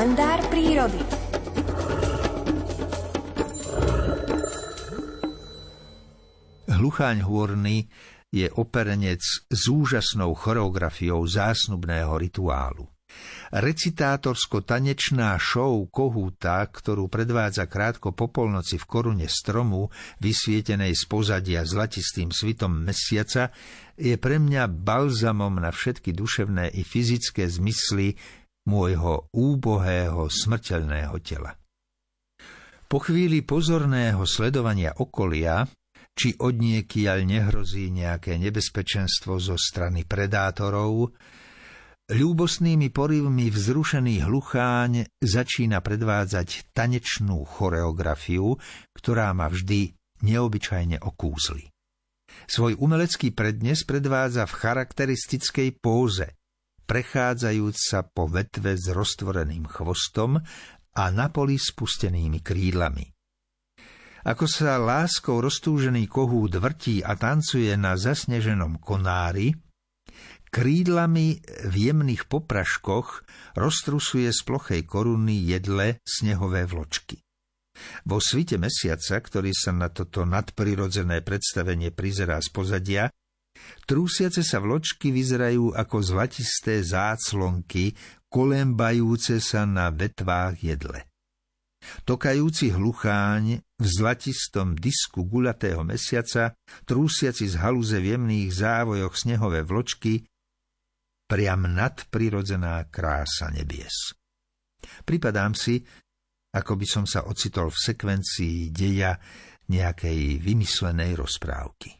kalendár prírody. Hlucháň hôrny je operenec s úžasnou choreografiou zásnubného rituálu. Recitátorsko-tanečná show Kohúta, ktorú predvádza krátko po polnoci v korune stromu, vysvietenej z pozadia zlatistým svitom mesiaca, je pre mňa balzamom na všetky duševné i fyzické zmysly môjho úbohého smrteľného tela. Po chvíli pozorného sledovania okolia, či od niekiaľ nehrozí nejaké nebezpečenstvo zo strany predátorov, ľúbosnými porivmi vzrušený hlucháň začína predvádzať tanečnú choreografiu, ktorá ma vždy neobyčajne okúzli. Svoj umelecký prednes predvádza v charakteristickej póze, prechádzajúc sa po vetve s roztvoreným chvostom a na poli spustenými krídlami. Ako sa láskou roztúžený kohút vrtí a tancuje na zasneženom konári, krídlami v jemných popraškoch roztrusuje z plochej koruny jedle snehové vločky. Vo svite mesiaca, ktorý sa na toto nadprirodzené predstavenie prizerá z pozadia, Trúsiace sa vločky vyzerajú ako zlatisté záclonky, kolembajúce sa na vetvách jedle. Tokajúci hlucháň v zlatistom disku gulatého mesiaca, trúsiaci z haluze v jemných závojoch snehové vločky, priam nadprirodzená krása nebies. Pripadám si, ako by som sa ocitol v sekvencii deja nejakej vymyslenej rozprávky.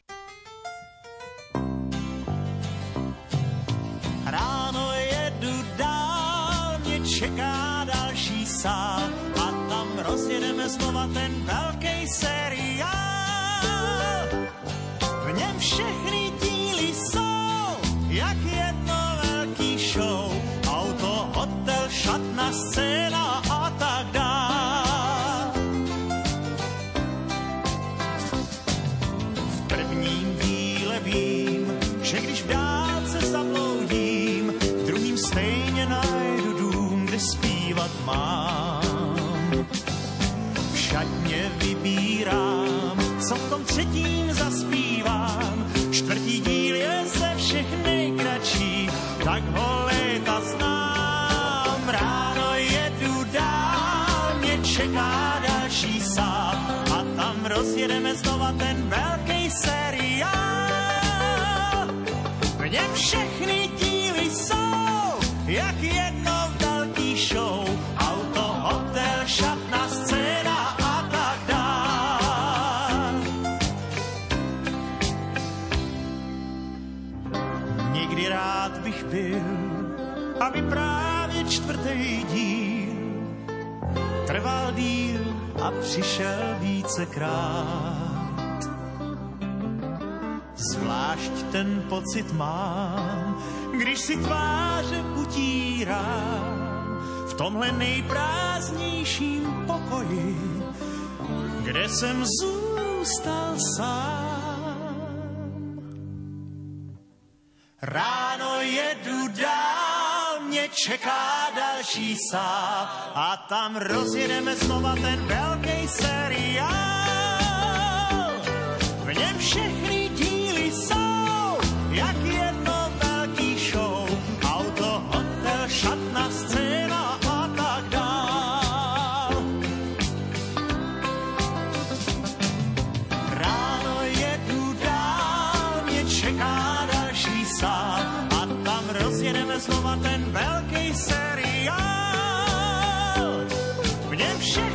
Znova ten velký seriál. V něm všechny díly jsou, jak jedno velký show. Auto, hotel, šatna, scéna a tak dál. V prvním díle vím, že když v dálce zabloudím, v druhým stejně najdu dům, kde zpívat mám. Vybírám, co v tom třetím zaspívám. Čtvrtý díl je ze všech nejkratší, tak ho léta znám. Ráno jedu dál, mě čeká další sál a tam rozjedeme znova ten velký seriál. V něm všechny díly jsou, jak jedno bych byl, aby právě čtvrtý díl trval díl a přišel vícekrát. Zvlášť ten pocit mám, když si tváře utírám v tomhle nejprázdnějším pokoji, kde jsem zůstal sám. Ráno jedu dál, mě čeká další sál a tam rozjedeme znova ten velký seriál. V něm všechny znova ten velký seriál. V něm všechny